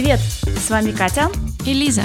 привет! С вами Катя и Лиза.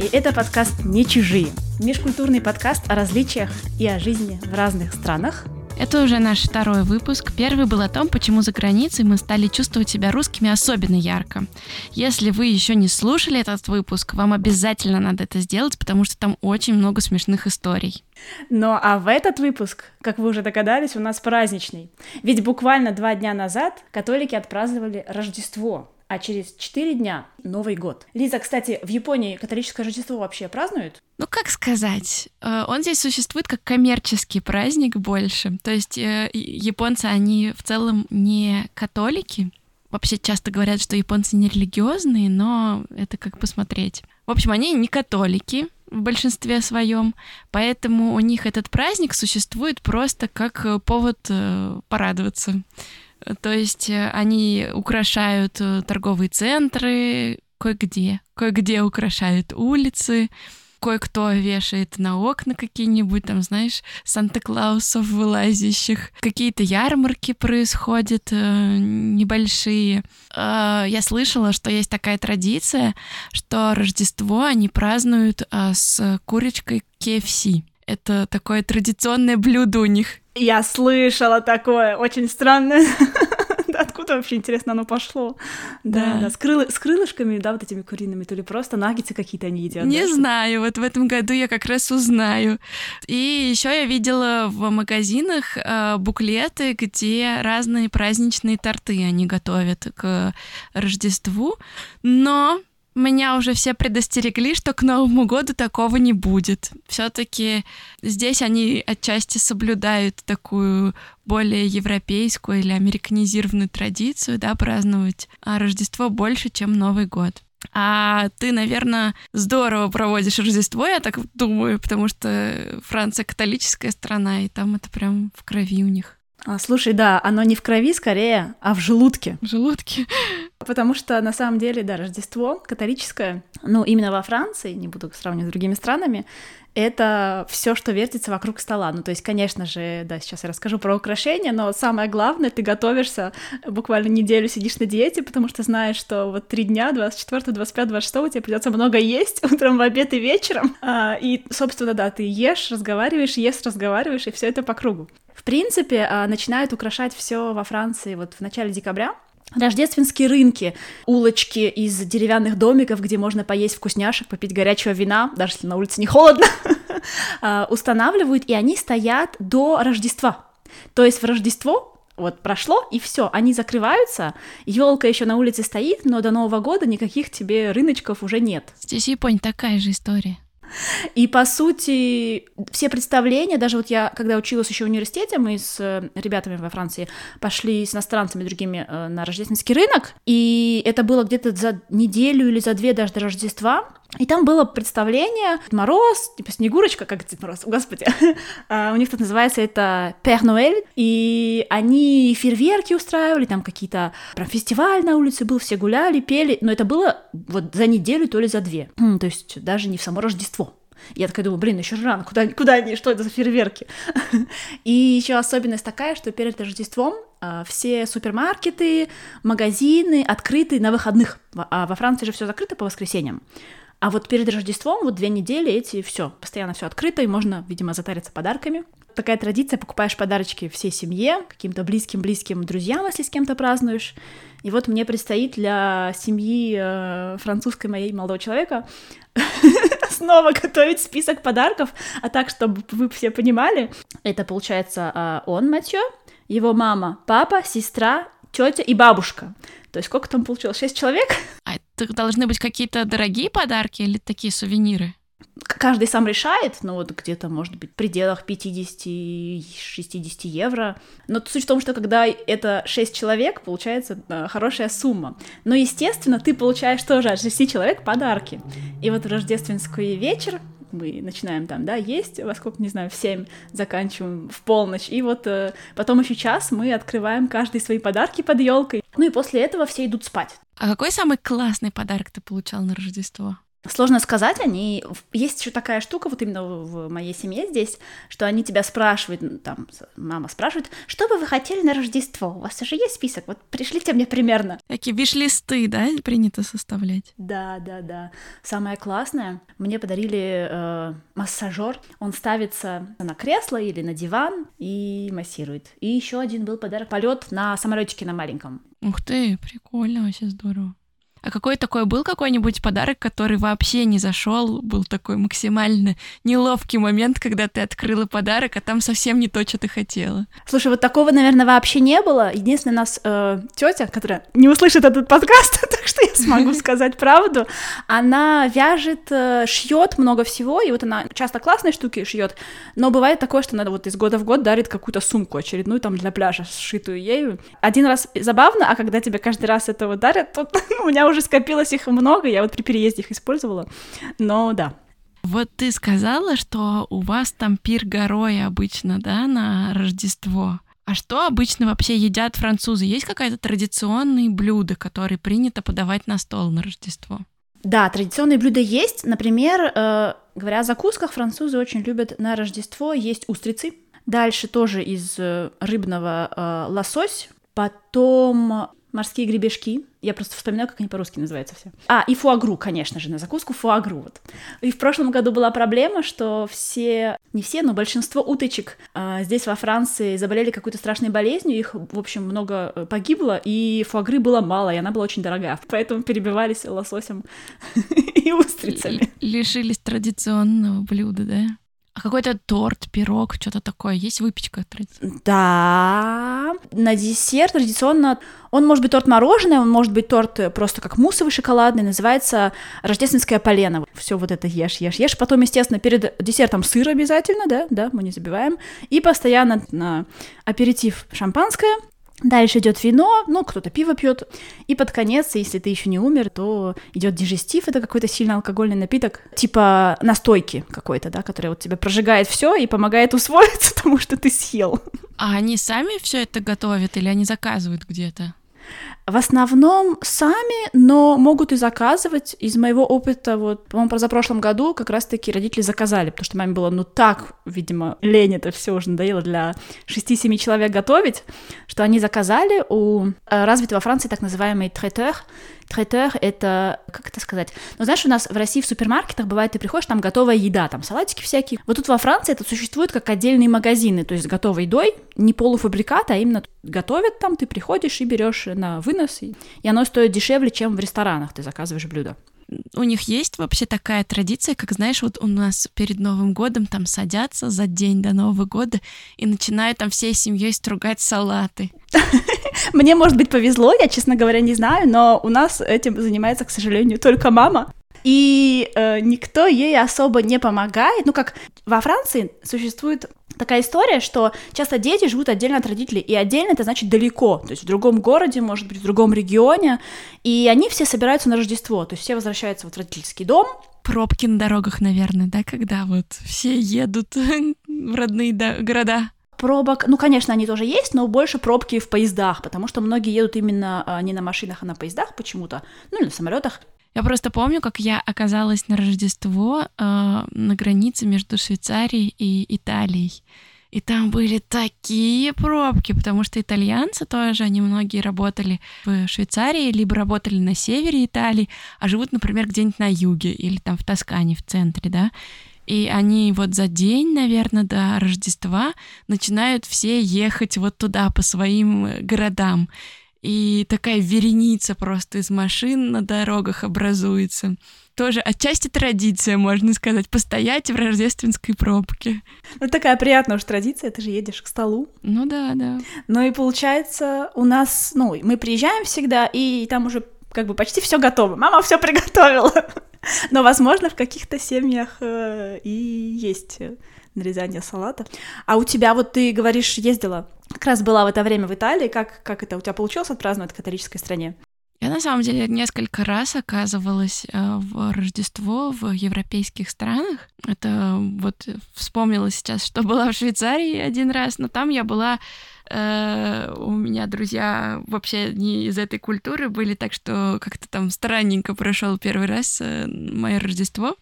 И это подкаст «Не чужие». Межкультурный подкаст о различиях и о жизни в разных странах. Это уже наш второй выпуск. Первый был о том, почему за границей мы стали чувствовать себя русскими особенно ярко. Если вы еще не слушали этот выпуск, вам обязательно надо это сделать, потому что там очень много смешных историй. Ну а в этот выпуск, как вы уже догадались, у нас праздничный. Ведь буквально два дня назад католики отпраздновали Рождество, а через 4 дня Новый год. Лиза, кстати, в Японии католическое Рождество вообще празднуют? Ну, как сказать, э, он здесь существует как коммерческий праздник больше. То есть э, японцы, они в целом не католики. Вообще часто говорят, что японцы не религиозные, но это как посмотреть. В общем, они не католики, в большинстве своем, поэтому у них этот праздник существует просто как э, повод порадоваться. То есть э, они украшают э, торговые центры кое-где, кое-где украшают улицы, кое-кто вешает на окна какие-нибудь там, знаешь, Санта-Клаусов вылазящих. Какие-то ярмарки происходят э, небольшие. Э, я слышала, что есть такая традиция, что Рождество они празднуют э, с курочкой KFC. Это такое традиционное блюдо у них. Я слышала такое, очень странное. Откуда вообще, интересно, оно пошло? Да, да, да. С, крылы, с крылышками, да, вот этими куриными, то ли просто наггетсы какие-то они едят. Не да, знаю, вот в этом году я как раз узнаю. И еще я видела в магазинах э, буклеты, где разные праздничные торты они готовят к Рождеству, но меня уже все предостерегли, что к Новому году такого не будет. Все-таки здесь они отчасти соблюдают такую более европейскую или американизированную традицию, да, праздновать а Рождество больше, чем Новый год. А ты, наверное, здорово проводишь Рождество, я так думаю, потому что Франция католическая страна, и там это прям в крови у них. А, слушай, да, оно не в крови скорее, а в желудке. В желудке. Потому что на самом деле, да, Рождество католическое, ну, именно во Франции, не буду сравнивать с другими странами, это все, что вертится вокруг стола. Ну, то есть, конечно же, да, сейчас я расскажу про украшения, но самое главное, ты готовишься, буквально неделю сидишь на диете, потому что знаешь, что вот три дня, 24, 25, 26, тебе придется много есть утром, в обед и вечером. А, и, собственно, да, ты ешь, разговариваешь, ешь, разговариваешь, и все это по кругу. Принципе, а, начинают украшать все во Франции вот в начале декабря, Рождественские рынки, улочки из деревянных домиков, где можно поесть вкусняшек, попить горячего вина, даже если на улице не холодно, а, устанавливают, и они стоят до Рождества. То есть в Рождество вот прошло, и все, они закрываются, елка еще на улице стоит, но до Нового года никаких тебе рыночков уже нет. Здесь в Японии такая же история. И, по сути, все представления, даже вот я, когда училась еще в университете, мы с э, ребятами во Франции пошли с иностранцами другими э, на рождественский рынок, и это было где-то за неделю или за две даже до Рождества, и там было представление Мороз, типа Снегурочка, как Дед Мороз, господи. А, у них тут называется это Пер Ноэль, и они фейерверки устраивали, там какие-то прям фестиваль на улице был, все гуляли, пели, но это было вот за неделю, то ли за две. То есть даже не в само Рождество. Я такая думаю, блин, еще рано, куда, куда они, что это за фейерверки? И еще особенность такая, что перед Рождеством а, все супермаркеты, магазины открыты на выходных, а во Франции же все закрыто по воскресеньям. А вот перед Рождеством, вот две недели эти, все, постоянно все открыто, и можно, видимо, затариться подарками. Такая традиция, покупаешь подарочки всей семье, каким-то близким-близким друзьям, если с кем-то празднуешь. И вот мне предстоит для семьи э, французской моей молодого человека снова готовить список подарков, а так, чтобы вы все понимали, это получается э, он, Матьё, его мама, папа, сестра, тетя и бабушка. То есть сколько там получилось? Шесть человек? А должны быть какие-то дорогие подарки или такие сувениры? Каждый сам решает, ну вот где-то, может быть, в пределах 50-60 евро. Но суть в том, что когда это 6 человек, получается э, хорошая сумма. Но, естественно, ты получаешь тоже от 6 человек подарки. И вот в рождественский вечер мы начинаем там, да, есть, во сколько, не знаю, в 7 заканчиваем в полночь, и вот э, потом еще час мы открываем каждый свои подарки под елкой. Ну и после этого все идут спать. А какой самый классный подарок ты получал на Рождество? Сложно сказать, они... Есть еще такая штука, вот именно в моей семье здесь, что они тебя спрашивают, там, мама спрашивает, что бы вы хотели на Рождество? У вас уже есть список? Вот пришлите мне примерно. Такие виш-листы, да, принято составлять? Да, да, да. Самое классное, мне подарили э, массажер. Он ставится на кресло или на диван и массирует. И еще один был подарок полет на самолетике на маленьком. Ух ты, прикольно, вообще здорово. А какой такой был какой-нибудь подарок, который вообще не зашел, был такой максимально неловкий момент, когда ты открыла подарок, а там совсем не то, что ты хотела? Слушай, вот такого, наверное, вообще не было. Единственное, у нас э, тетя, которая не услышит этот подкаст, так что я смогу сказать правду, она вяжет, э, шьет много всего, и вот она часто классные штуки шьет, но бывает такое, что она вот из года в год дарит какую-то сумку очередную там для пляжа, сшитую ею. Один раз забавно, а когда тебе каждый раз этого дарят, то у меня уже уже скопилось их много, я вот при переезде их использовала, но да. Вот ты сказала, что у вас там пир горой обычно, да, на Рождество. А что обычно вообще едят французы? Есть какое-то традиционное блюдо, которое принято подавать на стол на Рождество? Да, традиционные блюда есть. Например, э, говоря о закусках, французы очень любят на Рождество есть устрицы. Дальше тоже из э, рыбного э, лосось. Потом морские гребешки. Я просто вспоминаю, как они по-русски называются все. А, и фуагру, конечно же, на закуску фуагру. Вот. И в прошлом году была проблема, что все, не все, но большинство уточек э, здесь во Франции заболели какой-то страшной болезнью, их, в общем, много э, погибло, и фуагры было мало, и она была очень дорогая. Поэтому перебивались лососем и устрицами. Лишились традиционного блюда, да? А какой-то торт, пирог, что-то такое? Есть выпечка? Да. На десерт традиционно... Он может быть торт мороженое, он может быть торт просто как муссовый шоколадный, называется рождественское полено. Все вот это ешь, ешь, ешь. Потом, естественно, перед десертом сыр обязательно, да, да, мы не забиваем. И постоянно на аперитив шампанское, Дальше идет вино, ну, кто-то пиво пьет. И под конец, если ты еще не умер, то идет дижестив, это какой-то сильно алкогольный напиток, типа настойки какой-то, да, который вот тебе прожигает все и помогает усвоиться тому, что ты съел. А они сами все это готовят или они заказывают где-то? В основном сами, но могут и заказывать. Из моего опыта, вот, по-моему, за прошлом году как раз-таки родители заказали, потому что маме было, ну так, видимо, лень это все уже надоело для 6-7 человек готовить, что они заказали у э, развитого во Франции так называемый третер, Третер — это, как это сказать? Ну, знаешь, у нас в России в супермаркетах бывает, ты приходишь, там готовая еда, там салатики всякие. Вот тут во Франции это существует как отдельные магазины, то есть готовой едой, не полуфабрикат, а именно готовят там, ты приходишь и берешь на вынос, и, и оно стоит дешевле, чем в ресторанах ты заказываешь блюдо у них есть вообще такая традиция, как, знаешь, вот у нас перед Новым годом там садятся за день до Нового года и начинают там всей семьей стругать салаты. Мне, может быть, повезло, я, честно говоря, не знаю, но у нас этим занимается, к сожалению, только мама. И э, никто ей особо не помогает. Ну, как во Франции существует такая история, что часто дети живут отдельно от родителей, и отдельно это значит далеко, то есть в другом городе, может быть, в другом регионе, и они все собираются на Рождество, то есть все возвращаются вот в родительский дом. Пробки на дорогах, наверное, да, когда вот все едут в родные города пробок, ну, конечно, они тоже есть, но больше пробки в поездах, потому что многие едут именно а, не на машинах, а на поездах почему-то, ну, или на самолетах. Я просто помню, как я оказалась на Рождество э, на границе между Швейцарией и Италией. И там были такие пробки, потому что итальянцы тоже, они многие работали в Швейцарии, либо работали на севере Италии, а живут, например, где-нибудь на юге или там в Тоскане, в центре, да. И они вот за день, наверное, до Рождества начинают все ехать вот туда по своим городам и такая вереница просто из машин на дорогах образуется. Тоже отчасти традиция, можно сказать, постоять в рождественской пробке. Ну, такая приятная уж традиция, ты же едешь к столу. Ну да, да. Ну и получается, у нас, ну, мы приезжаем всегда, и там уже как бы почти все готово. Мама все приготовила. Но, возможно, в каких-то семьях э, и есть нарезание салата. А у тебя, вот ты говоришь, ездила, как раз была в это время в Италии, как, как это у тебя получилось отпраздновать в католической стране? Я на самом деле несколько раз оказывалась э, в Рождество в европейских странах. Это вот вспомнила сейчас, что была в Швейцарии один раз, но там я была Э, у меня друзья вообще не из этой культуры были, так что как-то там странненько прошел первый раз э, мое Рождество.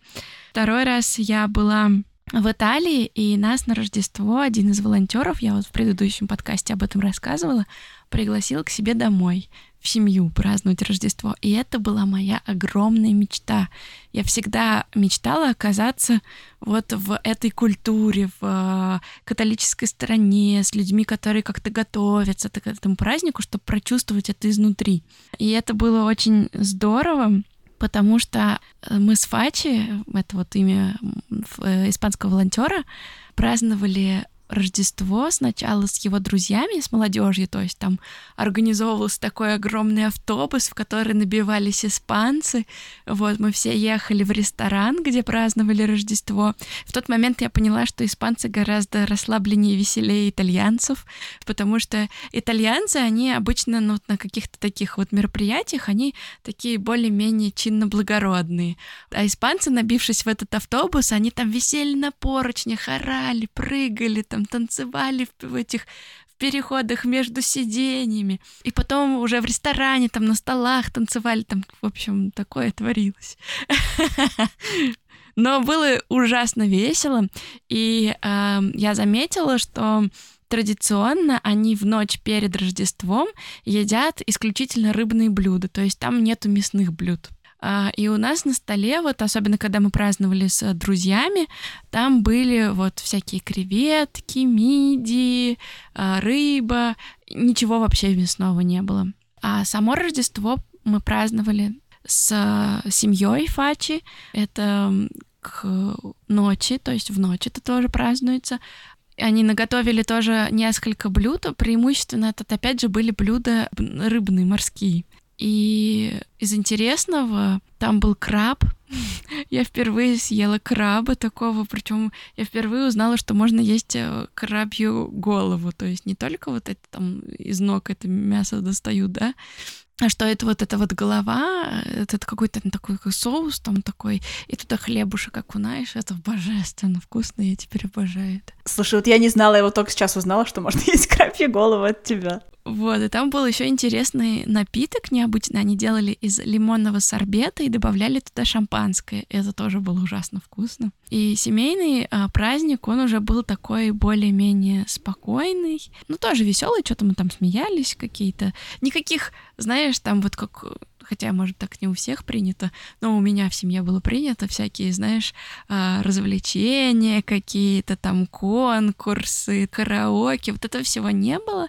Второй раз я была в Италии, и нас на Рождество один из волонтеров, я вот в предыдущем подкасте об этом рассказывала, пригласил к себе домой, в семью праздновать Рождество. И это была моя огромная мечта. Я всегда мечтала оказаться вот в этой культуре, в э, католической стране, с людьми, которые как-то готовятся к этому празднику, чтобы прочувствовать это изнутри. И это было очень здорово потому что э, мы с Фачи, это вот имя э, испанского волонтера, праздновали Рождество сначала с его друзьями, с молодежью, то есть там организовывался такой огромный автобус, в который набивались испанцы. Вот мы все ехали в ресторан, где праздновали Рождество. В тот момент я поняла, что испанцы гораздо расслабленнее и веселее итальянцев, потому что итальянцы, они обычно ну, на каких-то таких вот мероприятиях, они такие более-менее чинно-благородные. А испанцы, набившись в этот автобус, они там висели на поручнях, орали, прыгали, там танцевали в этих в переходах между сиденьями. И потом уже в ресторане, там на столах танцевали, там, в общем, такое творилось. Но было ужасно весело, и э, я заметила, что традиционно они в ночь перед Рождеством едят исключительно рыбные блюда, то есть там нету мясных блюд. А, и у нас на столе, вот особенно когда мы праздновали с друзьями, там были вот всякие креветки, мидии, а, рыба, ничего вообще мясного не было. А само Рождество мы праздновали с семьей Фачи. Это к ночи, то есть в ночь это тоже празднуется. Они наготовили тоже несколько блюд, преимущественно это опять же были блюда рыбные, морские. И из интересного там был краб. Я впервые съела краба такого, причем я впервые узнала, что можно есть э, крабью голову, то есть не только вот это там из ног это мясо достают, да, а что это вот эта вот голова, это какой-то такой соус там такой, и туда хлебушек окунаешь, это божественно вкусно, я теперь обожаю это. Слушай, вот я не знала, я вот только сейчас узнала, что можно есть крабью голову от тебя. Вот, и там был еще интересный напиток необычный. Они делали из лимонного сорбета и добавляли туда шампанское. Это тоже было ужасно вкусно. И семейный а, праздник, он уже был такой более-менее спокойный. Ну, тоже веселый, что-то мы там смеялись какие-то. Никаких, знаешь, там вот как хотя, может, так не у всех принято, но у меня в семье было принято всякие, знаешь, а, развлечения какие-то, там конкурсы, караоке, вот этого всего не было.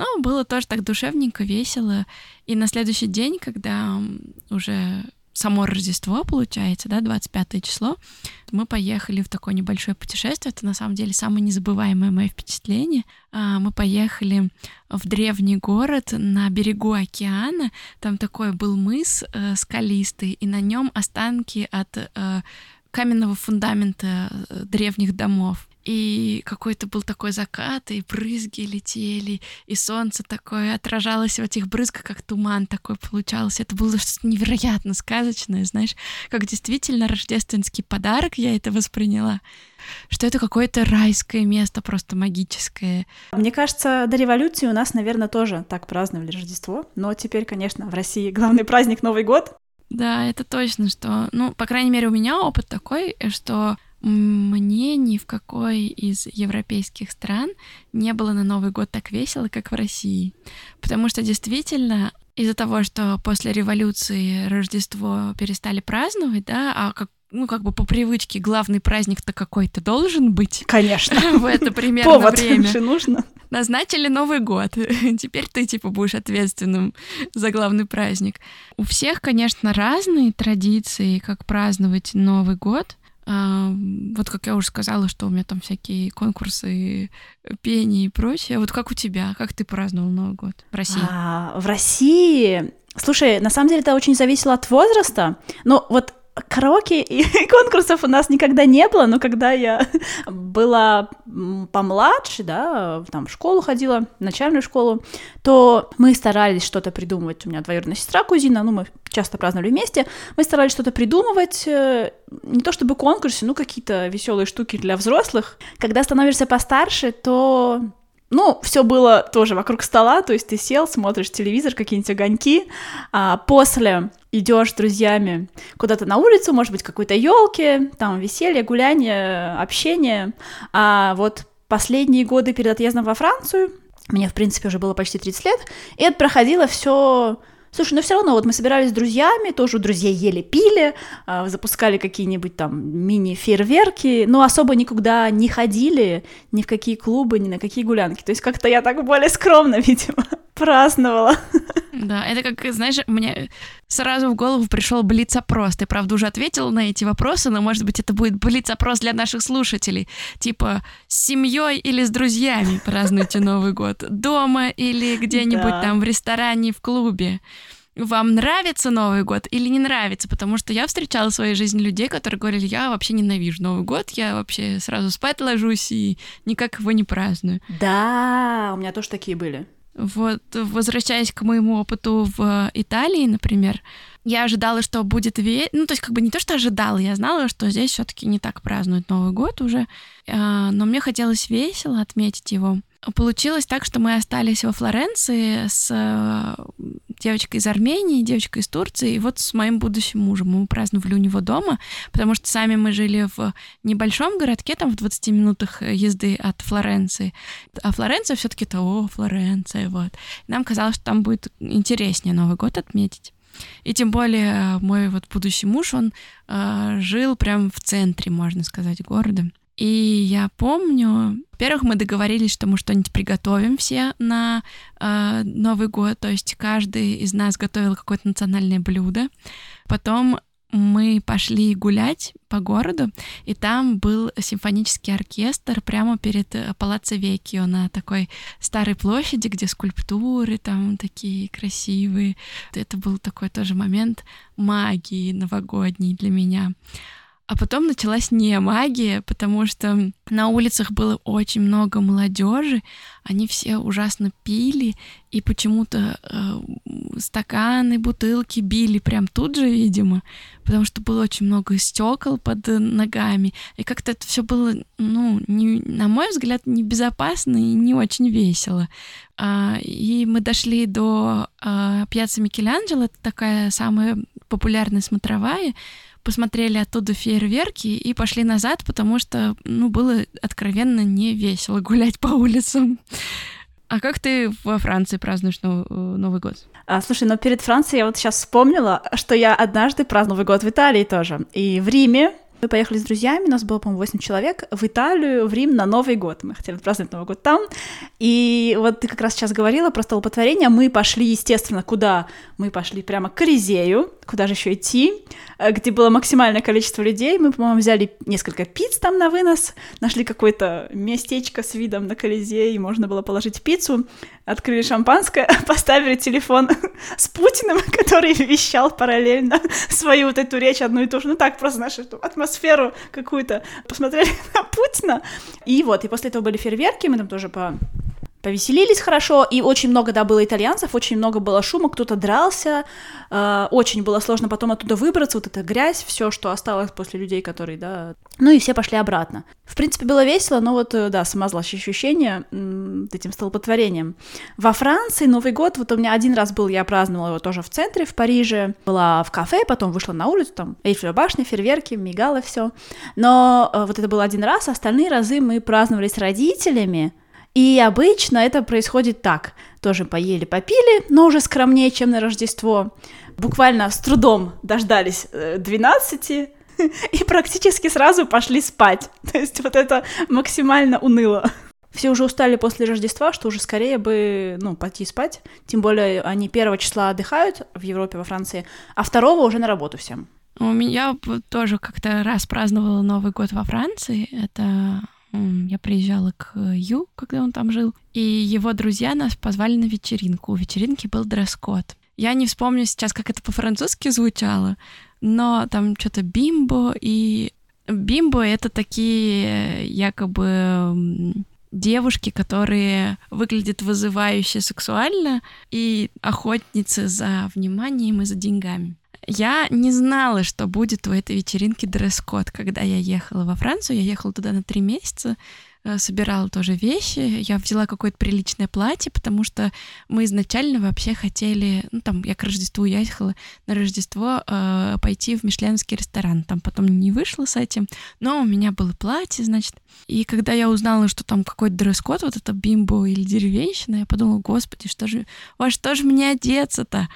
Но было тоже так душевненько, весело. И на следующий день, когда уже само Рождество, получается, да, 25 число, мы поехали в такое небольшое путешествие. Это на самом деле самое незабываемое мое впечатление. А, мы поехали в древний город на берегу океана. Там такой был мыс э, скалистый, и на нем останки от э, каменного фундамента э, древних домов и какой-то был такой закат, и брызги летели, и солнце такое отражалось в этих брызгах, как туман такой получался. Это было что-то невероятно сказочное, знаешь, как действительно рождественский подарок я это восприняла что это какое-то райское место, просто магическое. Мне кажется, до революции у нас, наверное, тоже так праздновали Рождество, но теперь, конечно, в России главный праздник Новый год. Да, это точно, что, ну, по крайней мере, у меня опыт такой, что мне ни в какой из европейских стран не было на Новый год так весело, как в России. Потому что действительно из-за того, что после революции Рождество перестали праздновать, да, а как ну, как бы по привычке главный праздник-то какой-то должен быть. Конечно. В это примерно Повод время. же нужно. Назначили Новый год. Теперь ты, типа, будешь ответственным за главный праздник. У всех, конечно, разные традиции, как праздновать Новый год. А, вот как я уже сказала, что у меня там всякие конкурсы пения и прочее. Вот как у тебя? Как ты праздновал Новый год в России? А, в России... Слушай, на самом деле это очень зависело от возраста. Но вот караоке и конкурсов у нас никогда не было, но когда я была помладше, да, там в школу ходила, в начальную школу, то мы старались что-то придумывать. У меня двоюродная сестра, кузина, ну, мы часто праздновали вместе, мы старались что-то придумывать, э, не то чтобы конкурсы, ну, какие-то веселые штуки для взрослых. Когда становишься постарше, то Ну, все было тоже вокруг стола, то есть ты сел, смотришь телевизор, какие-нибудь огоньки, а после идешь с друзьями куда-то на улицу, может быть, какой-то елки, там веселье, гуляние, общение. А вот последние годы перед отъездом во Францию, мне, в принципе, уже было почти 30 лет, и это проходило все Слушай, но все равно вот мы собирались с друзьями, тоже у друзей ели, пили, а, запускали какие-нибудь там мини-фейерверки, но особо никуда не ходили, ни в какие клубы, ни на какие гулянки. То есть как-то я так более скромно, видимо, праздновала. Да, это как, знаешь, мне сразу в голову пришел блиц-опрос. Ты, правда, уже ответил на эти вопросы, но, может быть, это будет блиц-опрос для наших слушателей. Типа, с семьей или с друзьями празднуете Новый год? Дома или где-нибудь да. там в ресторане, в клубе? Вам нравится Новый год или не нравится? Потому что я встречала в своей жизни людей, которые говорили, я вообще ненавижу Новый год, я вообще сразу спать ложусь и никак его не праздную. Да, у меня тоже такие были. Вот, возвращаясь к моему опыту в Италии, например, я ожидала, что будет ве... Ну, то есть, как бы не то, что ожидала, я знала, что здесь все таки не так празднуют Новый год уже, а, но мне хотелось весело отметить его. Получилось так, что мы остались во Флоренции с э, девочкой из Армении, девочкой из Турции, и вот с моим будущим мужем. Мы праздновали у него дома, потому что сами мы жили в небольшом городке, там в 20 минутах езды от Флоренции. А Флоренция все таки то, о, Флоренция, вот. нам казалось, что там будет интереснее Новый год отметить. И тем более мой вот будущий муж, он э, жил прям в центре, можно сказать, города. И я помню, во-первых, мы договорились, что мы что-нибудь приготовим все на э, Новый год, то есть каждый из нас готовил какое-то национальное блюдо. Потом мы пошли гулять по городу, и там был симфонический оркестр прямо перед э, Палаццо Веккио на такой старой площади, где скульптуры там такие красивые. Это был такой тоже момент магии новогодней для меня. А потом началась не магия, потому что на улицах было очень много молодежи, они все ужасно пили, и почему-то э, стаканы, бутылки били прям тут же, видимо, потому что было очень много стекол под ногами, и как-то это все было, ну, не, на мой взгляд, небезопасно и не очень весело. А, и мы дошли до а, пьяца Микеланджело, это такая самая популярная смотровая, посмотрели оттуда фейерверки и пошли назад, потому что, ну, было откровенно не весело гулять по улицам. А как ты во Франции празднуешь Новый год? А, слушай, ну перед Францией я вот сейчас вспомнила, что я однажды праздновала Новый год в Италии тоже. И в Риме мы поехали с друзьями, нас было, по-моему, 8 человек, в Италию, в Рим на Новый год. Мы хотели праздновать Новый год там. И вот ты как раз сейчас говорила про столпотворение. Мы пошли, естественно, куда? Мы пошли прямо к Коризею, куда же еще идти, э, где было максимальное количество людей. Мы, по-моему, взяли несколько пиц там на вынос, нашли какое-то местечко с видом на Колизей, можно было положить пиццу, открыли шампанское, поставили телефон с Путиным, который вещал параллельно свою вот эту речь одну и ту же, ну так, просто нашу эту атмосферу какую-то, посмотрели на Путина, и вот, и после этого были фейерверки, мы там тоже по повеселились хорошо, и очень много, да, было итальянцев, очень много было шума, кто-то дрался, э, очень было сложно потом оттуда выбраться, вот эта грязь, все, что осталось после людей, которые, да, ну и все пошли обратно. В принципе, было весело, но вот, э, да, смазалось ощущение этим столпотворением. Во Франции Новый год, вот у меня один раз был, я праздновала его тоже в центре, в Париже, была в кафе, потом вышла на улицу, там, Эйфелева башня, фейерверки, мигало все, но э, вот это был один раз, остальные разы мы праздновали с родителями, и обычно это происходит так. Тоже поели, попили, но уже скромнее, чем на Рождество. Буквально с трудом дождались 12 э, и практически сразу пошли спать. То есть вот это максимально уныло. Все уже устали после Рождества, что уже скорее бы, ну, пойти спать. Тем более они первого числа отдыхают в Европе, во Франции, а второго уже на работу всем. У меня тоже как-то раз праздновала Новый год во Франции. Это я приезжала к Ю, когда он там жил, и его друзья нас позвали на вечеринку. У вечеринки был дресс-код. Я не вспомню сейчас, как это по-французски звучало, но там что-то бимбо и... Бимбо — это такие якобы девушки, которые выглядят вызывающе сексуально, и охотницы за вниманием и за деньгами. Я не знала, что будет у этой вечеринки дресс-код, когда я ехала во Францию. Я ехала туда на три месяца собирала тоже вещи. Я взяла какое-то приличное платье, потому что мы изначально вообще хотели, ну там, я к Рождеству ехала на Рождество э, пойти в мишленский ресторан. Там потом не вышло с этим, но у меня было платье, значит. И когда я узнала, что там какой-то дресс-код, вот это бимбо или деревенщина, я подумала, господи, что же, во что же мне одеться-то?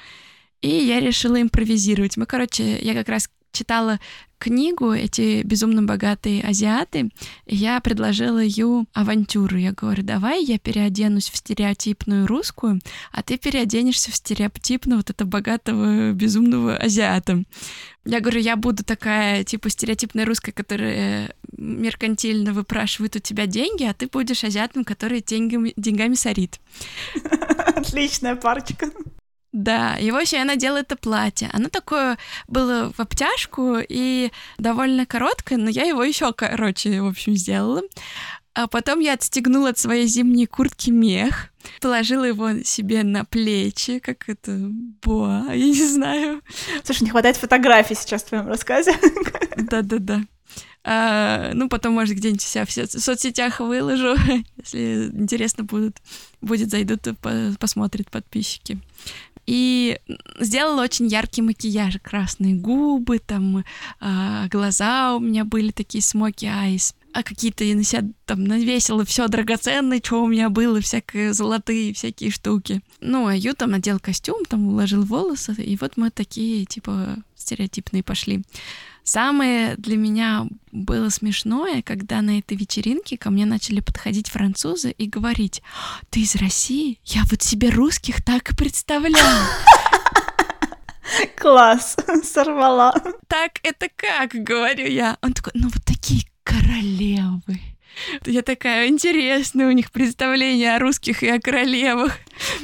И я решила импровизировать. Мы, короче, я как раз читала книгу эти безумно богатые азиаты, я предложила Ю авантюру. Я говорю, давай я переоденусь в стереотипную русскую, а ты переоденешься в стереотипного вот этого богатого безумного азиата. Я говорю, я буду такая, типа, стереотипная русская, которая меркантильно выпрашивает у тебя деньги, а ты будешь азиатом, который деньгами, деньгами сорит. Отличная парочка. Да, и вообще она надела это платье. Оно такое было в обтяжку и довольно короткое, но я его еще короче, в общем, сделала. А потом я отстегнула от своей зимней куртки мех, положила его себе на плечи, как это, боа, я не знаю. Слушай, не хватает фотографий сейчас в твоем рассказе. Да-да-да. А, ну, потом, может, где-нибудь себя в соцсетях выложу, если интересно будут, будет, зайдут, посмотрят подписчики и сделала очень яркий макияж, красные губы, там э, глаза у меня были такие смоки айс, а какие-то я на себя там навесила все драгоценное, что у меня было, всякие золотые всякие штуки. Ну, а Ю там надел костюм, там уложил волосы, и вот мы такие, типа, стереотипные пошли. Самое для меня было смешное, когда на этой вечеринке ко мне начали подходить французы и говорить, ты из России? Я вот себе русских так и представляю. Класс, сорвала. Так это как, говорю я. Он такой, ну вот такие королевы. Я такая, интересная у них представление о русских и о королевах.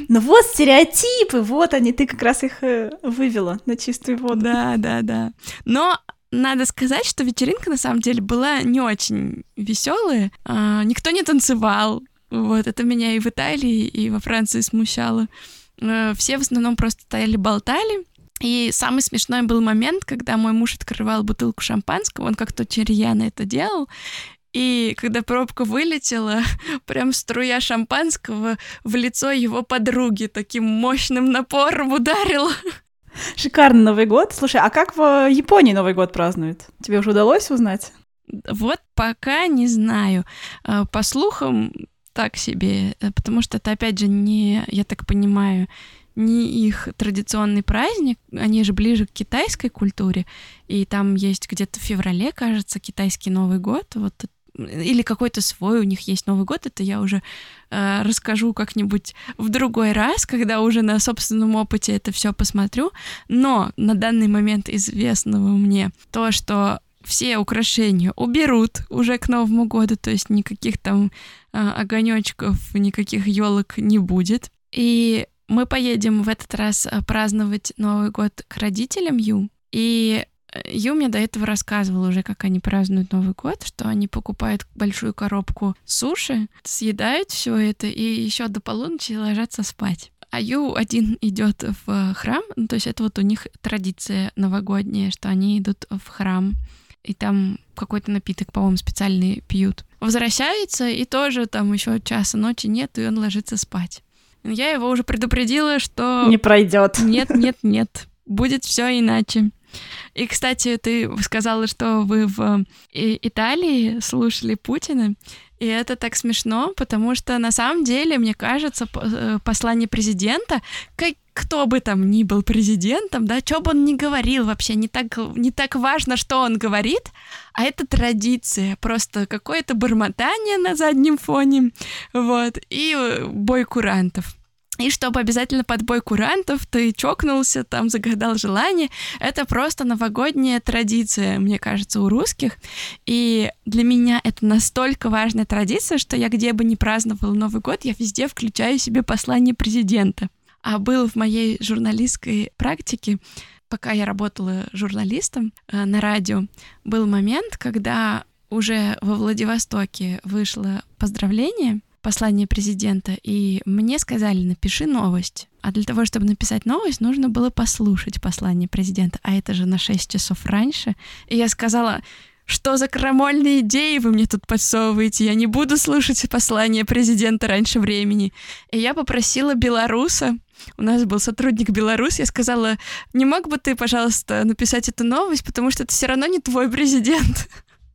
Ну вот стереотипы, вот они, ты как раз их э, вывела на чистую воду. Да, да, да. Но надо сказать, что вечеринка на самом деле была не очень веселая. А, никто не танцевал. Вот это меня и в Италии, и во Франции смущало. А, все в основном просто стояли, болтали. И самый смешной был момент, когда мой муж открывал бутылку шампанского, он как-то очень это делал, и когда пробка вылетела, прям струя шампанского в лицо его подруги таким мощным напором ударила. Шикарный Новый год. Слушай, а как в Японии Новый год празднуют? Тебе уже удалось узнать? Вот пока не знаю. А, по слухам, так себе, э, потому что это, опять же, не, я так понимаю, не их традиционный праздник, они же ближе к китайской культуре, и там есть где-то в феврале, кажется, китайский Новый год, вот или какой-то свой у них есть Новый год, это я уже э, расскажу как-нибудь в другой раз, когда уже на собственном опыте это все посмотрю. Но на данный момент известного мне то, что все украшения уберут уже к Новому году, то есть никаких там э, огонечков, никаких елок не будет. И мы поедем в этот раз э, праздновать Новый год к родителям Ю. И Ю мне до этого рассказывала уже, как они празднуют Новый год, что они покупают большую коробку суши, съедают все это и еще до полуночи ложатся спать. А Ю один идет в храм, ну, то есть это вот у них традиция новогодняя, что они идут в храм, и там какой-то напиток, по-моему, специальный пьют. Возвращается, и тоже там еще часа ночи нет, и он ложится спать. Я его уже предупредила, что... Не пройдет. Нет, нет, нет. Будет все иначе. И, кстати, ты сказала, что вы в э, Италии слушали Путина. И это так смешно, потому что на самом деле, мне кажется, э, послание президента, как кто бы там ни был президентом, да, что бы он ни говорил вообще, не так, не так важно, что он говорит, а это традиция, просто какое-то бормотание на заднем фоне, вот, и э, бой курантов. И чтобы обязательно под бой курантов ты чокнулся, там загадал желание. Это просто новогодняя традиция, мне кажется, у русских. И для меня это настолько важная традиция, что я где бы ни праздновала Новый год, я везде включаю себе послание президента. А был в моей журналистской практике пока я работала журналистом э, на радио, был момент, когда уже во Владивостоке вышло поздравление послание президента, и мне сказали, напиши новость. А для того, чтобы написать новость, нужно было послушать послание президента, а это же на 6 часов раньше. И я сказала, что за крамольные идеи вы мне тут подсовываете? Я не буду слушать послание президента раньше времени. И я попросила белоруса, у нас был сотрудник Беларусь, я сказала, не мог бы ты, пожалуйста, написать эту новость, потому что это все равно не твой президент.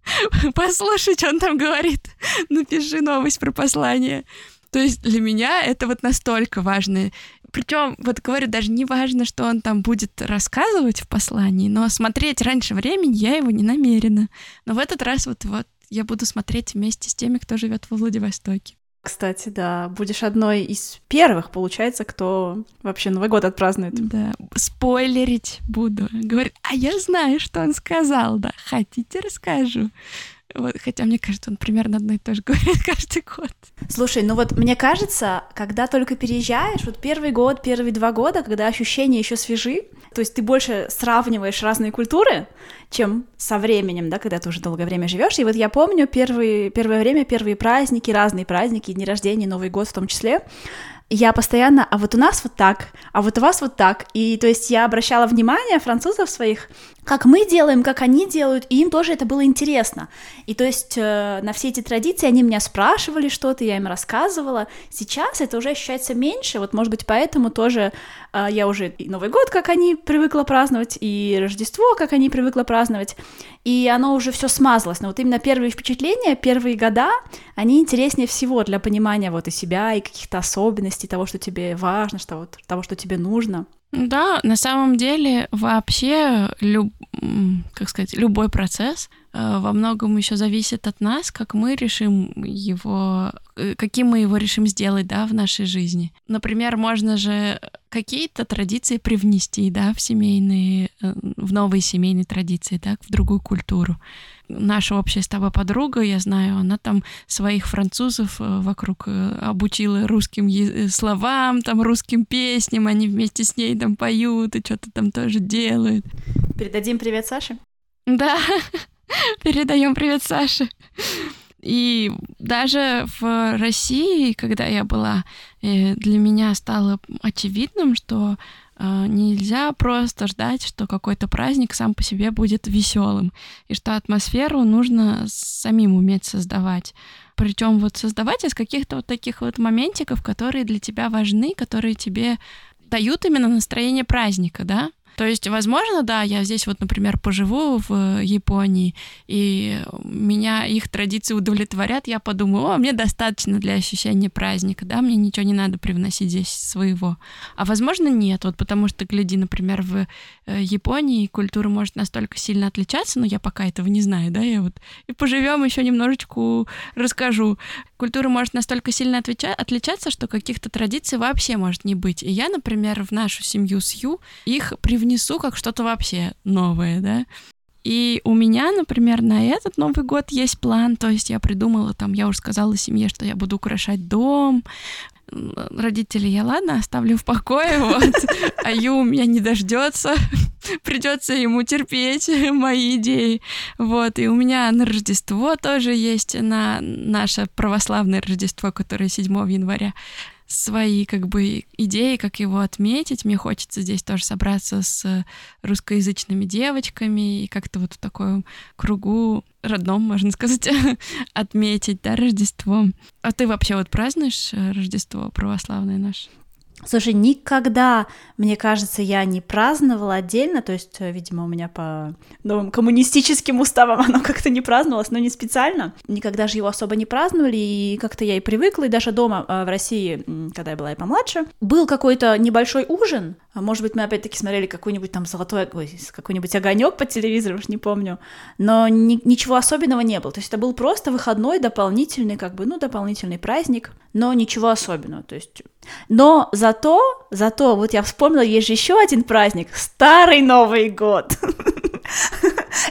Послушай, что он там говорит. Напиши новость про послание. То есть для меня это вот настолько важно. Причем, вот говорю, даже не важно, что он там будет рассказывать в послании, но смотреть раньше времени я его не намерена. Но в этот раз вот, вот я буду смотреть вместе с теми, кто живет во Владивостоке. Кстати, да, будешь одной из первых, получается, кто вообще Новый год отпразднует. Да, спойлерить буду. Говорит, а я знаю, что он сказал, да, хотите, расскажу. Вот, хотя мне кажется, он примерно одно и то же говорит каждый год. Слушай, ну вот мне кажется, когда только переезжаешь, вот первый год, первые два года, когда ощущения еще свежи, то есть ты больше сравниваешь разные культуры, чем со временем, да, когда ты уже долгое время живешь. И вот я помню первые, первое время, первые праздники, разные праздники, дни рождения, Новый год в том числе, я постоянно, а вот у нас вот так, а вот у вас вот так. И то есть я обращала внимание французов своих, как мы делаем, как они делают, и им тоже это было интересно. И то есть э, на все эти традиции они меня спрашивали что-то, я им рассказывала. Сейчас это уже ощущается меньше, вот может быть поэтому тоже э, я уже и Новый год, как они привыкла праздновать, и Рождество, как они привыкла праздновать, и оно уже все смазалось. Но вот именно первые впечатления, первые года, они интереснее всего для понимания вот и себя, и каких-то особенностей, того, что тебе важно, что, того, что тебе нужно. Да, на самом деле вообще, люб, как сказать, любой процесс во многом еще зависит от нас, как мы решим его, э, каким мы его решим сделать, да, в нашей жизни. Например, можно же какие-то традиции привнести, да, в семейные, э, в новые семейные традиции, да, в другую культуру наша общая с тобой подруга, я знаю, она там своих французов э, вокруг э, обучила русским э, словам, там русским песням, они вместе с ней там поют и что-то там тоже делают. Передадим привет Саше? Да, передаем привет Саше. И даже в России, когда я была, для меня стало очевидным, что а, нельзя просто ждать, что какой-то праздник сам по себе будет веселым, и что атмосферу нужно самим уметь создавать. Причем вот создавать из каких-то вот таких вот моментиков, которые для тебя важны, которые тебе дают именно настроение праздника, да? То есть, возможно, да, я здесь вот, например, поживу в Японии, и меня их традиции удовлетворят, я подумаю, о, мне достаточно для ощущения праздника, да, мне ничего не надо привносить здесь своего. А возможно, нет, вот потому что, гляди, например, в э, Японии культура может настолько сильно отличаться, но я пока этого не знаю, да, я вот и поживем еще немножечко расскажу. Культура может настолько сильно отвеча- отличаться, что каких-то традиций вообще может не быть. И я, например, в нашу семью с Ю их привнесу внесу как что-то вообще новое, да. И у меня, например, на этот Новый год есть план, то есть я придумала, там, я уже сказала семье, что я буду украшать дом, родителей я, ладно, оставлю в покое, вот, а Ю у меня не дождется, придется ему терпеть мои идеи, вот, и у меня на Рождество тоже есть, на наше православное Рождество, которое 7 января, свои как бы идеи, как его отметить. Мне хочется здесь тоже собраться с русскоязычными девочками и как-то вот в таком кругу родном, можно сказать, отметить, да, Рождество. А ты вообще вот празднуешь э, Рождество православное наше? Слушай, никогда, мне кажется, я не праздновала отдельно, то есть, э, видимо, у меня по новым коммунистическим уставам оно как-то не праздновалось, но не специально. Никогда же его особо не праздновали, и как-то я и привыкла, и даже дома э, в России, когда я была и помладше, был какой-то небольшой ужин, а может быть, мы опять-таки смотрели какой-нибудь там золотой, ой, какой-нибудь огонек по телевизору, уж не помню, но ни, ничего особенного не было. То есть это был просто выходной, дополнительный, как бы, ну, дополнительный праздник, но ничего особенного. То есть но зато, зато, вот я вспомнила, есть же еще один праздник, Старый Новый год.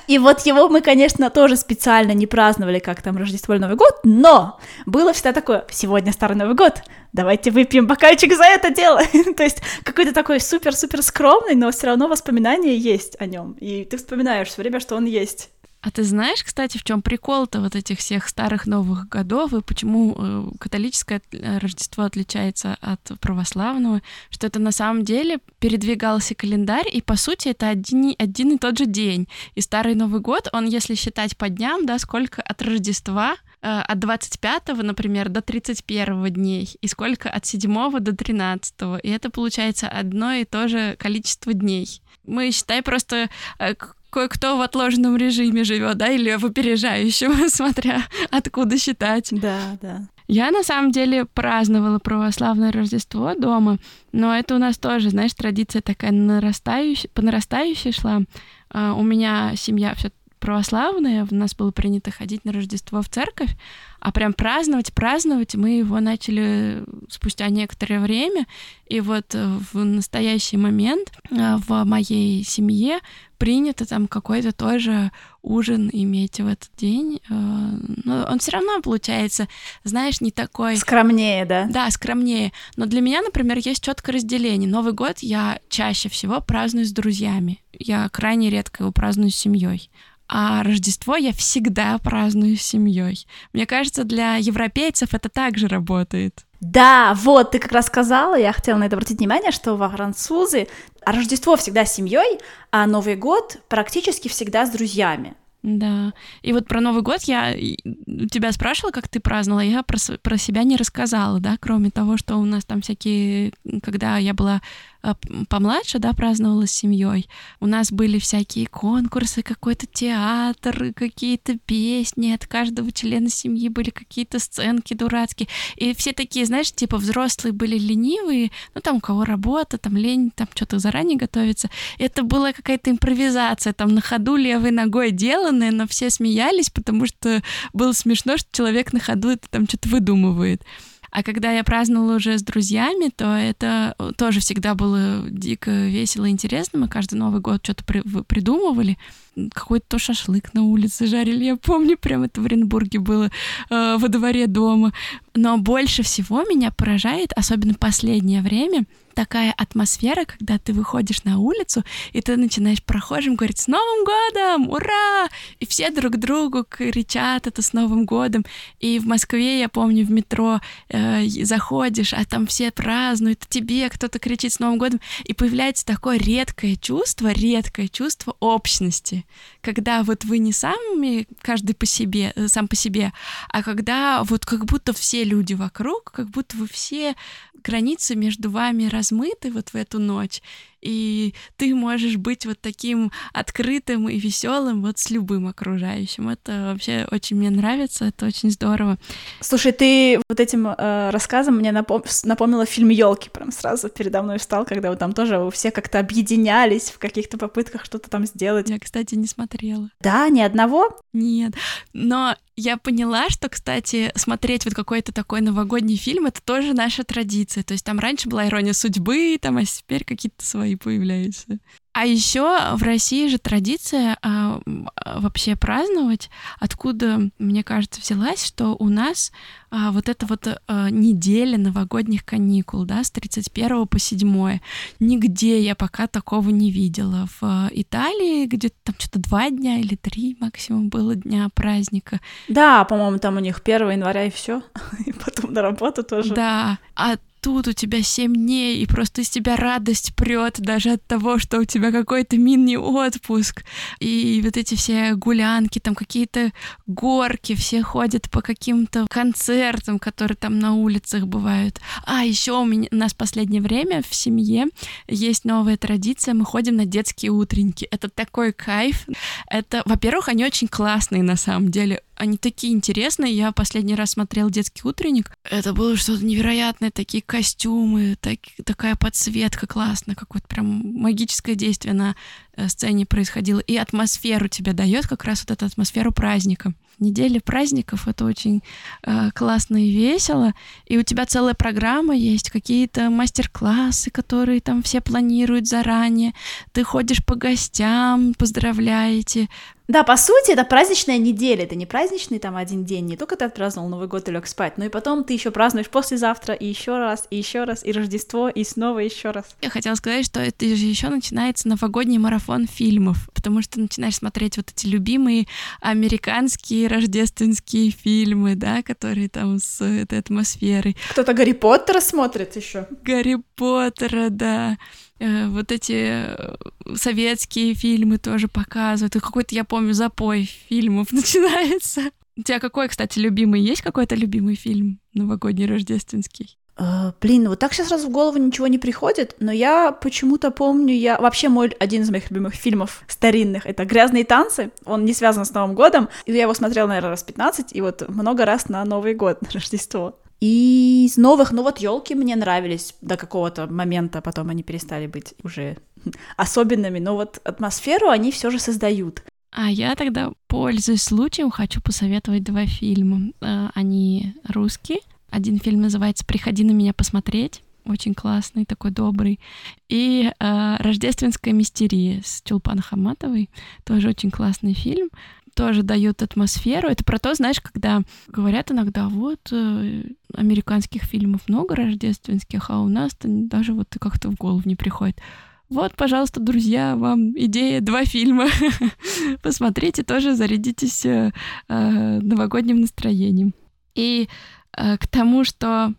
И вот его мы, конечно, тоже специально не праздновали, как там Рождество или Новый год, но было всегда такое, сегодня Старый Новый год, давайте выпьем бокальчик за это дело. То есть какой-то такой супер-супер скромный, но все равно воспоминания есть о нем. И ты вспоминаешь все время, что он есть. А ты знаешь, кстати, в чем прикол-то вот этих всех старых новых годов и почему э, католическое э, Рождество отличается от православного? Что это на самом деле передвигался календарь, и по сути это один, один и тот же день. И старый Новый год, он, если считать по дням, да, сколько от Рождества э, от 25, например, до 31 дней, и сколько от 7 до 13. И это получается одно и то же количество дней. Мы, считай, просто кое-кто в отложенном режиме живет, да, или в опережающем, смотря откуда считать. Да, да. Я на самом деле праздновала православное Рождество дома, но это у нас тоже, знаешь, традиция такая нарастающая, по нарастающей шла. Uh, у меня семья все православная, у нас было принято ходить на Рождество в церковь, а прям праздновать, праздновать мы его начали спустя некоторое время, и вот э, в настоящий момент э, в моей семье принято там какой-то тоже ужин иметь в этот день, э, но он все равно получается, знаешь, не такой... Скромнее, да? Да, скромнее. Но для меня, например, есть четкое разделение. Новый год я чаще всего праздную с друзьями. Я крайне редко его праздную с семьей. А Рождество я всегда праздную с семьей. Мне кажется, для европейцев это также работает. Да, вот, ты как раз сказала, я хотела на это обратить внимание, что во французы Рождество всегда с семьей, а Новый год практически всегда с друзьями. Да. И вот про Новый год я тебя спрашивала, как ты праздновала, я про, про себя не рассказала, да, кроме того, что у нас там всякие, когда я была помладше, да, праздновала с семьей. У нас были всякие конкурсы, какой-то театр, какие-то песни, от каждого члена семьи были какие-то сценки дурацкие. И все такие, знаешь, типа взрослые были ленивые, ну там у кого работа, там лень, там что-то заранее готовится. Это была какая-то импровизация, там на ходу левой ногой деланная, но все смеялись, потому что было смешно, что человек на ходу это там что-то выдумывает. А когда я праздновала уже с друзьями, то это тоже всегда было дико весело и интересно. Мы каждый Новый год что-то при придумывали. Какой-то то шашлык на улице жарили. Я помню, прям это в Оренбурге было э, во дворе дома. Но больше всего меня поражает, особенно последнее время, такая атмосфера, когда ты выходишь на улицу, и ты начинаешь прохожим говорить «С Новым годом! Ура!» И все друг другу кричат это «С Новым годом!» И в Москве, я помню, в метро э, заходишь, а там все празднуют, тебе кто-то кричит «С Новым годом!» И появляется такое редкое чувство, редкое чувство общности, когда вот вы не сами, каждый по себе, э, сам по себе, а когда вот как будто все люди вокруг, как будто вы все границы между вами размыты вот в эту ночь, и ты можешь быть вот таким открытым и веселым вот с любым окружающим. Это вообще очень мне нравится, это очень здорово. Слушай, ты вот этим э, рассказом мне напом... напомнила фильм елки, прям сразу передо мной встал, когда вот там тоже все как-то объединялись в каких-то попытках что-то там сделать. Я, кстати, не смотрела. Да, ни одного? Нет, но я поняла, что, кстати, смотреть вот какой-то такой новогодний фильм — это тоже наша традиция. То есть там раньше была ирония судьбы, там, а теперь какие-то свои появляются. А еще в России же традиция а, вообще праздновать, откуда, мне кажется, взялась, что у нас а, вот эта вот а, неделя новогодних каникул, да, с 31 по 7. Нигде я пока такого не видела. В а, Италии где-то там что-то два дня или три максимум было дня праздника. Да, по-моему, там у них 1 января и все, и потом на работу тоже. Да, а тут у тебя семь дней, и просто из тебя радость прет даже от того, что у тебя какой-то мини-отпуск. И вот эти все гулянки, там какие-то горки, все ходят по каким-то концертам, которые там на улицах бывают. А еще у, меня, у нас в последнее время в семье есть новая традиция, мы ходим на детские утренники. Это такой кайф. Это, во-первых, они очень классные на самом деле они такие интересные. Я последний раз смотрел детский утренник. Это было что-то невероятное, такие костюмы, так, такая подсветка классная, какое-то прям магическое действие на э, сцене происходило. И атмосферу тебе дает как раз вот эту атмосферу праздника. Неделя праздников это очень э, классно и весело. И у тебя целая программа есть, какие-то мастер-классы, которые там все планируют заранее. Ты ходишь по гостям, поздравляете, Да, по сути, это праздничная неделя, это не праздничный там один день, не только ты отпраздновал Новый год и лег спать, но и потом ты еще празднуешь послезавтра, и еще раз, и еще раз, и Рождество, и снова еще раз. Я хотела сказать, что это же еще начинается новогодний марафон фильмов, потому что начинаешь смотреть вот эти любимые американские рождественские фильмы, да, которые там с этой атмосферой. Кто-то Гарри Поттера смотрит еще. Гарри Поттера, да. Э, вот эти э, советские фильмы тоже показывают. И какой-то, я помню, запой фильмов начинается. У тебя какой, кстати, любимый? Есть какой-то любимый фильм новогодний, рождественский? Uh, блин, вот так сейчас сразу в голову ничего не приходит, но я почему-то помню, я вообще мой один из моих любимых фильмов старинных это "Грязные танцы". Он не связан с Новым годом, и я его смотрела, наверное, раз 15, и вот много раз на Новый год, на Рождество. И из новых, ну вот елки мне нравились до какого-то момента, потом они перестали быть уже особенными, но вот атмосферу они все же создают. А я тогда, пользуясь случаем, хочу посоветовать два фильма. Э, они русские. Один фильм называется «Приходи на меня посмотреть». Очень классный, такой добрый. И э, «Рождественская мистерия» с Чулпан Хаматовой. Тоже очень классный фильм тоже дают атмосферу. Это про то, знаешь, когда говорят иногда, вот, э, американских фильмов много рождественских, а у нас-то даже вот как-то в голову не приходит. Вот, пожалуйста, друзья, вам идея два фильма. Посмотрите, тоже зарядитесь э, э, новогодним настроением. И к тому, что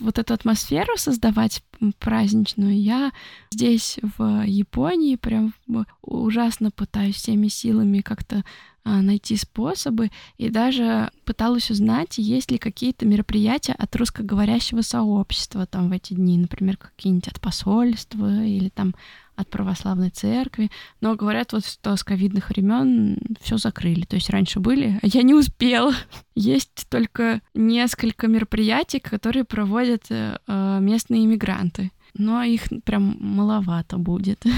вот эту атмосферу создавать праздничную, я здесь в Японии прям ужасно пытаюсь всеми силами как-то найти способы и даже пыталась узнать, есть ли какие-то мероприятия от русскоговорящего сообщества там в эти дни, например, какие-нибудь от посольства или там от православной церкви. Но говорят вот, что с ковидных времен все закрыли. То есть раньше были, а я не успела. Есть только несколько мероприятий, которые проводят э, э, местные иммигранты. Но их прям маловато будет.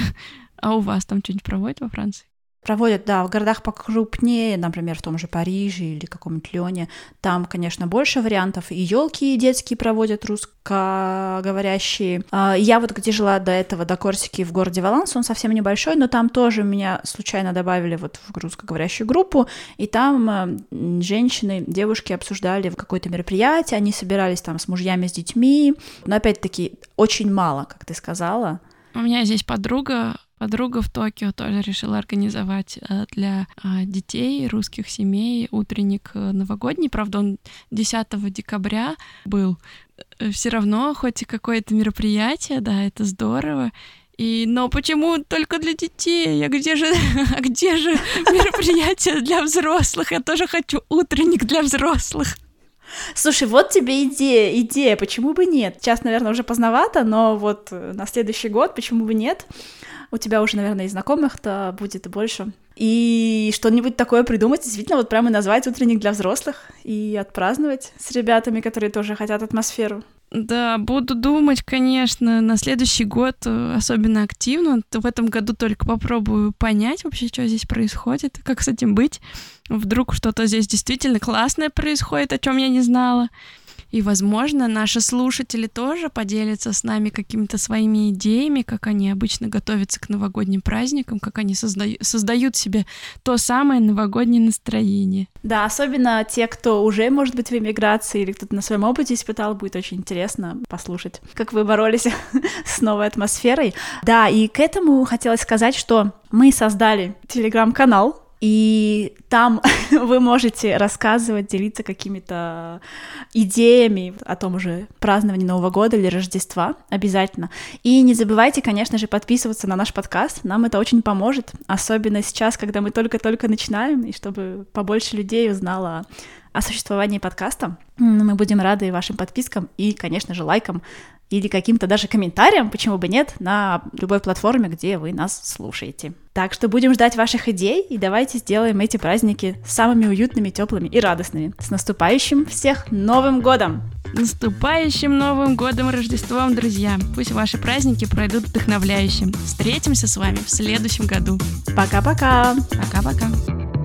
А у вас там что-нибудь проводят во Франции? Проводят, да, в городах покрупнее, например, в том же Париже или каком-нибудь Лионе. Там, конечно, больше вариантов. И елки детские проводят русскоговорящие. А, я вот где жила до этого, до Корсики, в городе Валанс, он совсем небольшой, но там тоже меня случайно добавили вот в русскоговорящую группу, и там э, женщины, девушки обсуждали какое-то мероприятие, они собирались там с мужьями, с детьми, но опять-таки очень мало, как ты сказала. У меня здесь подруга Подруга в Токио тоже решила организовать э, для а, детей русских семей утренник э, новогодний. Правда, он 10 декабря был. Э, Все равно, хоть и какое-то мероприятие, да, это здорово. И, но почему только для детей? А где же, а где же мероприятие для взрослых? Я тоже хочу утренник для взрослых. Слушай, вот тебе идея, идея, почему бы нет? Сейчас, наверное, уже поздновато, но вот на следующий год почему бы нет? У тебя уже, наверное, и знакомых-то будет больше. И что-нибудь такое придумать, действительно, вот прямо назвать утренник для взрослых и отпраздновать с ребятами, которые тоже хотят атмосферу. Да, буду думать, конечно, на следующий год э, особенно активно. В этом году только попробую понять вообще, что здесь происходит, как с этим быть. Вдруг что-то здесь действительно классное происходит, о чем я не знала. И, возможно, наши слушатели тоже поделятся с нами какими-то своими идеями, как они обычно готовятся к новогодним праздникам, как они созда- создают себе то самое новогоднее настроение. Да, особенно те, кто уже, может быть, в эмиграции или кто-то на своем опыте испытал, будет очень интересно послушать, как вы боролись с новой атмосферой. Да, и к этому хотелось сказать, что мы создали телеграм-канал и там вы можете рассказывать, делиться какими-то идеями о том же праздновании Нового года или Рождества обязательно. И не забывайте, конечно же, подписываться на наш подкаст, нам это очень поможет, особенно сейчас, когда мы только-только начинаем, и чтобы побольше людей узнало о существовании подкаста. Мы будем рады вашим подпискам и, конечно же, лайкам или каким-то даже комментариям, почему бы нет, на любой платформе, где вы нас слушаете. Так что будем ждать ваших идей и давайте сделаем эти праздники самыми уютными, теплыми и радостными. С наступающим всех Новым годом! Наступающим Новым годом и Рождеством, друзья! Пусть ваши праздники пройдут вдохновляющим. Встретимся с вами в следующем году. Пока-пока! Пока-пока!